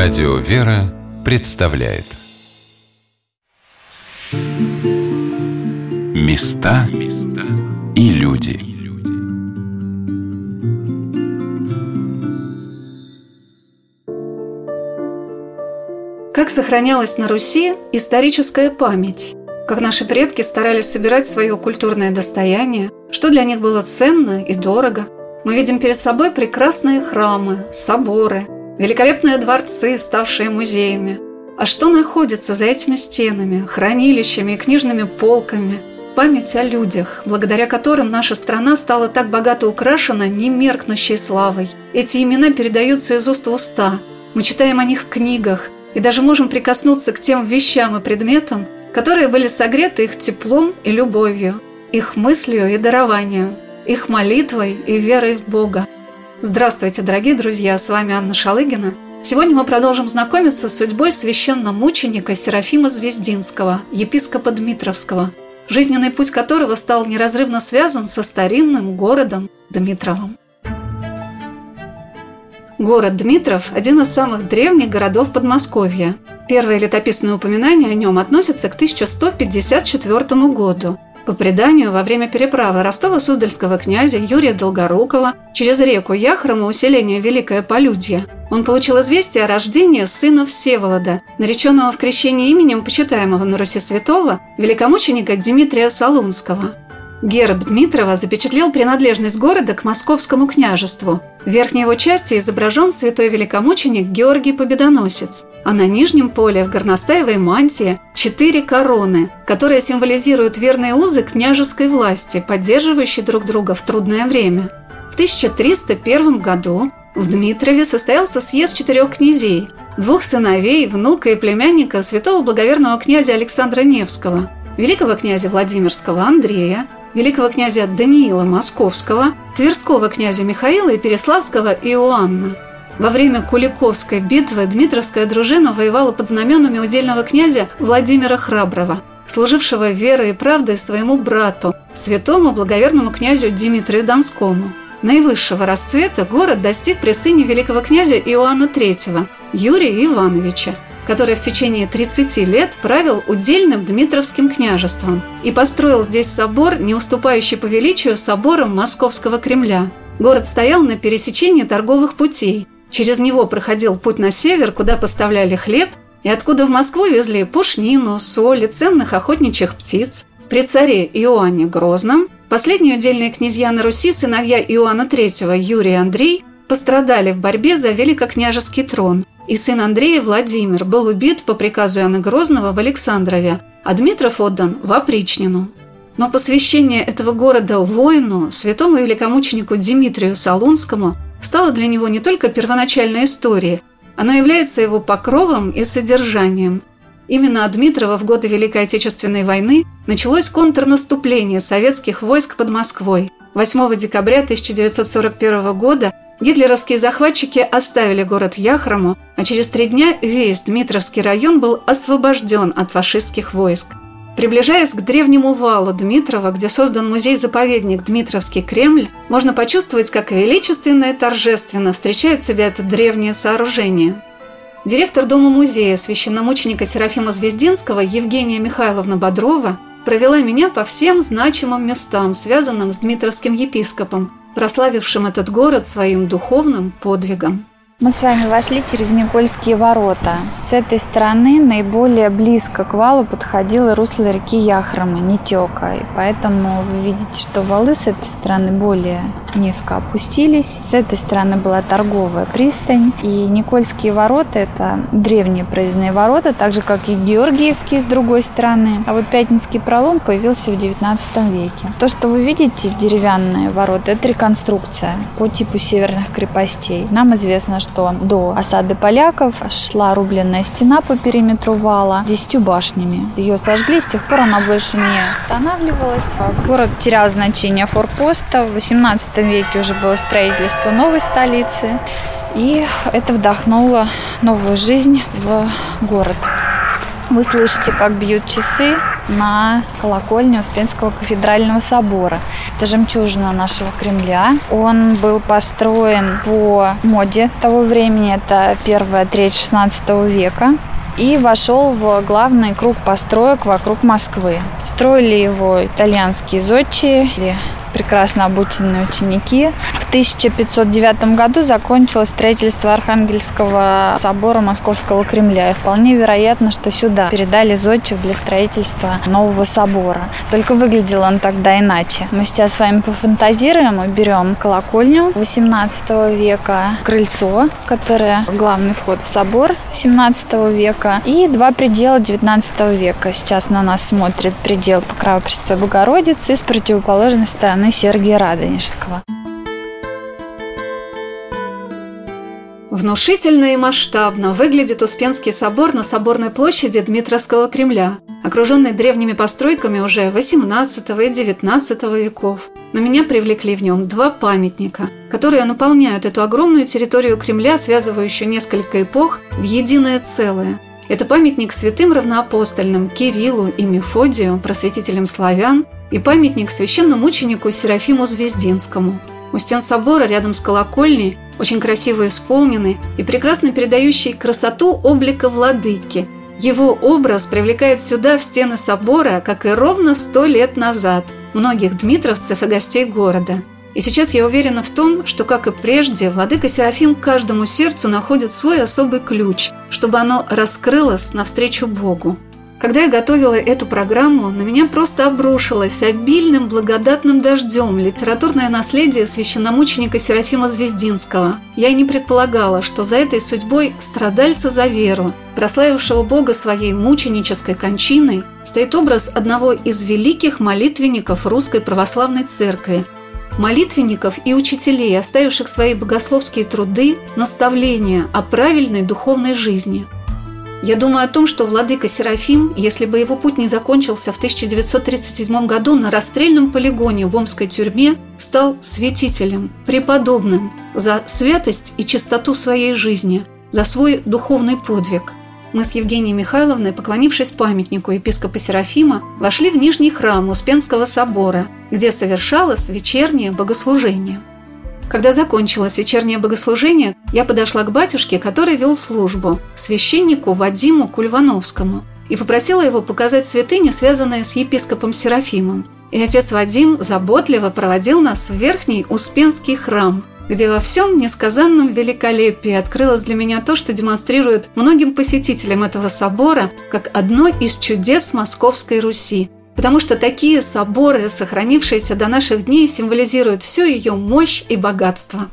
Радио «Вера» представляет Места и люди Как сохранялась на Руси историческая память? Как наши предки старались собирать свое культурное достояние? Что для них было ценно и дорого? Мы видим перед собой прекрасные храмы, соборы – Великолепные дворцы, ставшие музеями. А что находится за этими стенами, хранилищами и книжными полками? Память о людях, благодаря которым наша страна стала так богато украшена немеркнущей славой. Эти имена передаются из уст в уста. Мы читаем о них в книгах и даже можем прикоснуться к тем вещам и предметам, которые были согреты их теплом и любовью, их мыслью и дарованием, их молитвой и верой в Бога. Здравствуйте, дорогие друзья, с вами Анна Шалыгина. Сегодня мы продолжим знакомиться с судьбой священномученика Серафима Звездинского, епископа Дмитровского, жизненный путь которого стал неразрывно связан со старинным городом Дмитровым. Город Дмитров – один из самых древних городов Подмосковья. Первое летописное упоминание о нем относится к 1154 году – по преданию, во время переправы Ростова-Суздальского князя Юрия Долгорукова через реку Яхрома усиление Великое Полюдье, он получил известие о рождении сына Всеволода, нареченного в крещении именем почитаемого на Руси святого великомученика Дмитрия Солунского – Герб Дмитрова запечатлел принадлежность города к московскому княжеству. В верхней его части изображен святой великомученик Георгий Победоносец, а на нижнем поле в горностаевой мантии четыре короны, которые символизируют верные узы княжеской власти, поддерживающие друг друга в трудное время. В 1301 году в Дмитрове состоялся съезд четырех князей, двух сыновей, внука и племянника святого благоверного князя Александра Невского, великого князя Владимирского Андрея, великого князя Даниила Московского, Тверского князя Михаила и Переславского Иоанна. Во время Куликовской битвы Дмитровская дружина воевала под знаменами удельного князя Владимира Храброго, служившего верой и правдой своему брату, святому благоверному князю Дмитрию Донскому. Наивысшего расцвета город достиг при сыне великого князя Иоанна III, Юрия Ивановича – который в течение 30 лет правил удельным Дмитровским княжеством и построил здесь собор, не уступающий по величию соборам Московского Кремля. Город стоял на пересечении торговых путей. Через него проходил путь на север, куда поставляли хлеб, и откуда в Москву везли пушнину, соль и ценных охотничьих птиц. При царе Иоанне Грозном последние удельные князья на Руси, сыновья Иоанна III Юрий и Андрей, пострадали в борьбе за великокняжеский трон – и сын Андрея Владимир был убит по приказу Иоанна Грозного в Александрове, а Дмитров отдан в Опричнину. Но посвящение этого города воину, святому великомученику Дмитрию Солунскому, стало для него не только первоначальной историей, оно является его покровом и содержанием. Именно от Дмитрова в годы Великой Отечественной войны началось контрнаступление советских войск под Москвой. 8 декабря 1941 года Гитлеровские захватчики оставили город Яхрому, а через три дня весь Дмитровский район был освобожден от фашистских войск. Приближаясь к древнему валу Дмитрова, где создан музей-заповедник Дмитровский Кремль, можно почувствовать, как величественно и торжественно встречает себя это древнее сооружение. Директор Дома-музея священномученика Серафима Звездинского Евгения Михайловна Бодрова провела меня по всем значимым местам, связанным с Дмитровским епископом, прославившим этот город своим духовным подвигом. Мы с вами вошли через Никольские ворота. С этой стороны наиболее близко к валу подходило русло реки Яхромы, Нетека. И поэтому вы видите, что валы с этой стороны более низко опустились. С этой стороны была торговая пристань. И Никольские ворота – это древние проездные ворота, так же, как и Георгиевские с другой стороны. А вот Пятницкий пролом появился в 19 веке. То, что вы видите, деревянные ворота – это реконструкция по типу северных крепостей. Нам известно, что до осады поляков шла рубленная стена по периметру вала десятью башнями. Ее сожгли, с тех пор она больше не останавливалась. Город терял значение форпоста. В 18 веке уже было строительство новой столицы. И это вдохнуло новую жизнь в город. Вы слышите, как бьют часы. На колокольне Успенского кафедрального собора. Это жемчужина нашего Кремля. Он был построен по моде того времени, это первая треть 16 века и вошел в главный круг построек вокруг Москвы. Строили его итальянские зодчие прекрасно обученные ученики. В 1509 году закончилось строительство Архангельского собора Московского Кремля. И вполне вероятно, что сюда передали зодчих для строительства нового собора. Только выглядел он тогда иначе. Мы сейчас с вами пофантазируем и берем колокольню 18 века, крыльцо, которое главный вход в собор 17 века, и два предела 19 века. Сейчас на нас смотрит предел Покрова Престой Богородицы с противоположной стороны Сергия Радонежского. Внушительно и масштабно выглядит Успенский собор на Соборной площади Дмитровского Кремля, окруженный древними постройками уже XVIII и XIX веков. Но меня привлекли в нем два памятника, которые наполняют эту огромную территорию Кремля, связывающую несколько эпох, в единое целое. Это памятник святым равноапостольным Кириллу и Мефодию, просветителям славян, и памятник священному мученику Серафиму Звездинскому. У стен собора рядом с колокольней очень красиво исполнены и прекрасно передающий красоту облика владыки. Его образ привлекает сюда, в стены собора, как и ровно сто лет назад, многих дмитровцев и гостей города. И сейчас я уверена в том, что, как и прежде, владыка Серафим каждому сердцу находит свой особый ключ, чтобы оно раскрылось навстречу Богу. Когда я готовила эту программу, на меня просто обрушилось обильным благодатным дождем. Литературное наследие священномученика Серафима Звездинского. Я и не предполагала, что за этой судьбой страдальца за веру, прославившего Бога своей мученической кончиной, стоит образ одного из великих молитвенников Русской Православной Церкви, молитвенников и учителей, оставивших свои богословские труды, наставления о правильной духовной жизни – я думаю о том, что владыка Серафим, если бы его путь не закончился в 1937 году на расстрельном полигоне в Омской тюрьме, стал святителем, преподобным за святость и чистоту своей жизни, за свой духовный подвиг. Мы с Евгенией Михайловной, поклонившись памятнику епископа Серафима, вошли в Нижний храм Успенского собора, где совершалось вечернее богослужение – когда закончилось вечернее богослужение, я подошла к батюшке, который вел службу, священнику Вадиму Кульвановскому, и попросила его показать святыни, связанные с епископом Серафимом. И отец Вадим заботливо проводил нас в верхний Успенский храм, где во всем несказанном великолепии открылось для меня то, что демонстрирует многим посетителям этого собора как одно из чудес Московской Руси – потому что такие соборы, сохранившиеся до наших дней, символизируют всю ее мощь и богатство.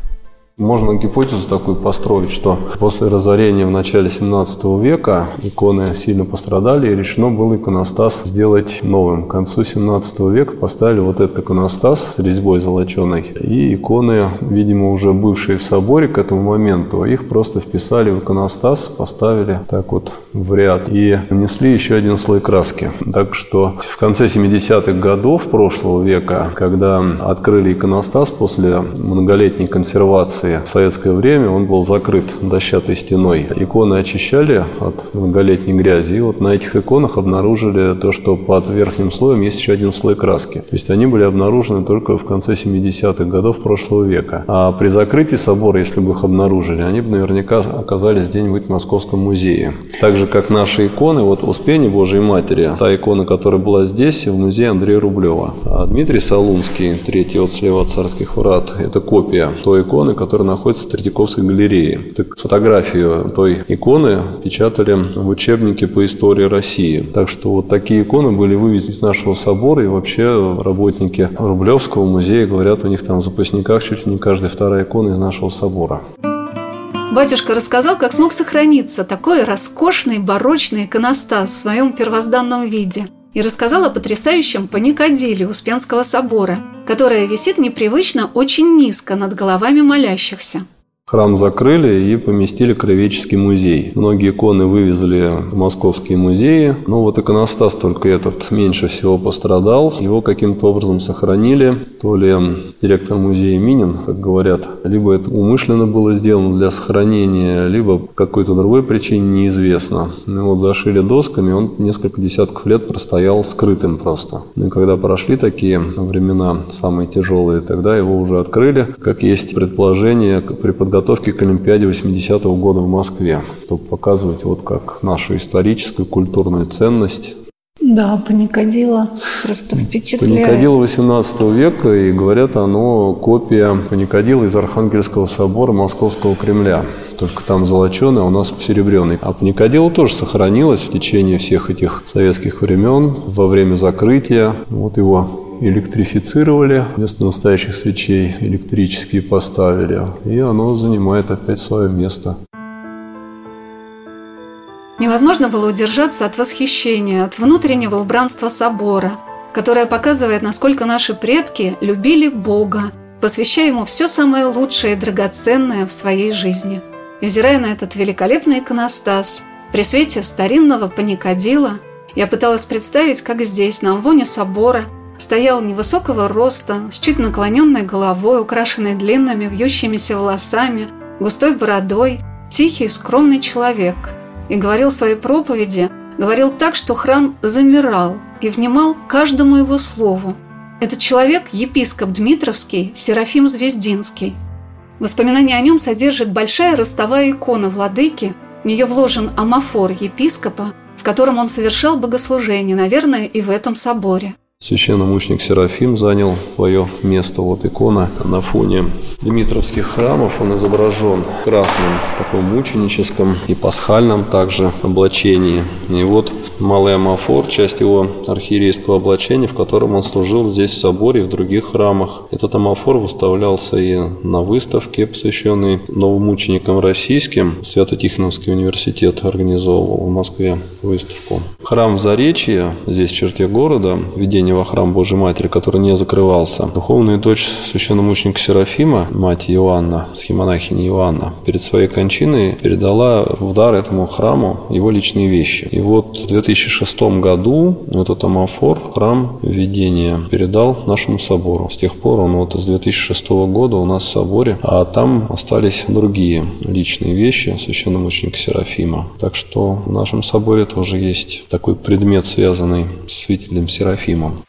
Можно гипотезу такую построить, что после разорения в начале 17 века иконы сильно пострадали, и решено было иконостас сделать новым. К концу 17 века поставили вот этот иконостас с резьбой золоченой, и иконы, видимо, уже бывшие в соборе к этому моменту, их просто вписали в иконостас, поставили так вот в ряд и нанесли еще один слой краски. Так что в конце 70-х годов прошлого века, когда открыли иконостас после многолетней консервации, Франции в советское время он был закрыт дощатой стеной. Иконы очищали от многолетней грязи, и вот на этих иконах обнаружили то, что под верхним слоем есть еще один слой краски. То есть они были обнаружены только в конце 70-х годов прошлого века. А при закрытии собора, если бы их обнаружили, они бы наверняка оказались где-нибудь в Московском музее. Так же, как наши иконы, вот Успение Божией Матери, та икона, которая была здесь, в музее Андрея Рублева. А Дмитрий Солунский, третий вот слева от царских врат, это копия той иконы, которая которая находится в Третьяковской галерее. Так фотографию той иконы печатали в учебнике по истории России. Так что вот такие иконы были вывезены из нашего собора, и вообще работники Рублевского музея говорят, у них там в запасниках чуть ли не каждая вторая икона из нашего собора. Батюшка рассказал, как смог сохраниться такой роскошный барочный иконостас в своем первозданном виде и рассказал о потрясающем паникадиле Успенского собора, которая висит непривычно очень низко над головами молящихся. Храм закрыли и поместили Кровеческий музей. Многие иконы вывезли в московские музеи. Но вот иконостас только этот меньше всего пострадал. Его каким-то образом сохранили. То ли директор музея Минин, как говорят, либо это умышленно было сделано для сохранения, либо по какой-то другой причине неизвестно. Ну, вот зашили досками, он несколько десятков лет простоял скрытым просто. Ну и когда прошли такие времена, самые тяжелые, тогда его уже открыли. Как есть предположение при подготовке подготовке к Олимпиаде 80-го года в Москве, чтобы показывать вот как нашу историческую, культурную ценность да, паникодила просто впечатляет. Паникодило 18 века, и говорят, оно копия паникодила из Архангельского собора Московского Кремля. Только там золоченый, а у нас посеребренный. А паникодило тоже сохранилось в течение всех этих советских времен, во время закрытия. Вот его электрифицировали, вместо настоящих свечей электрические поставили, и оно занимает опять свое место. Невозможно было удержаться от восхищения, от внутреннего убранства собора, которое показывает, насколько наши предки любили Бога, посвящая Ему все самое лучшее и драгоценное в своей жизни. И взирая на этот великолепный иконостас, при свете старинного паникадила, я пыталась представить, как здесь, на амвоне собора, стоял невысокого роста, с чуть наклоненной головой, украшенной длинными вьющимися волосами, густой бородой, тихий, скромный человек. И говорил свои проповеди, говорил так, что храм замирал и внимал каждому его слову. Этот человек – епископ Дмитровский Серафим Звездинский. Воспоминания о нем содержит большая ростовая икона владыки, в нее вложен амафор епископа, в котором он совершал богослужение, наверное, и в этом соборе – Священномученик Серафим занял свое место. Вот икона на фоне Дмитровских храмов. Он изображен в красном таком мученическом и пасхальном также облачении. И вот малый амафор, часть его архиерейского облачения, в котором он служил здесь в соборе и в других храмах. Этот амафор выставлялся и на выставке, посвященной новомученикам российским. Свято-Тихоновский университет организовывал в Москве выставку. Храм в Заречье, здесь в черте города, введение во храм Божьей Матери, который не закрывался. Духовная дочь священномученика Серафима, мать Иоанна, схемонахиня Иоанна, перед своей кончиной передала в дар этому храму его личные вещи. И вот в 2006 году этот амафор храм введения передал нашему собору. С тех пор он вот с 2006 года у нас в соборе, а там остались другие личные вещи священномученика Серафима. Так что в нашем соборе тоже есть такой предмет, связанный с святителем Серафимом.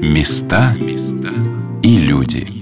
Места и люди.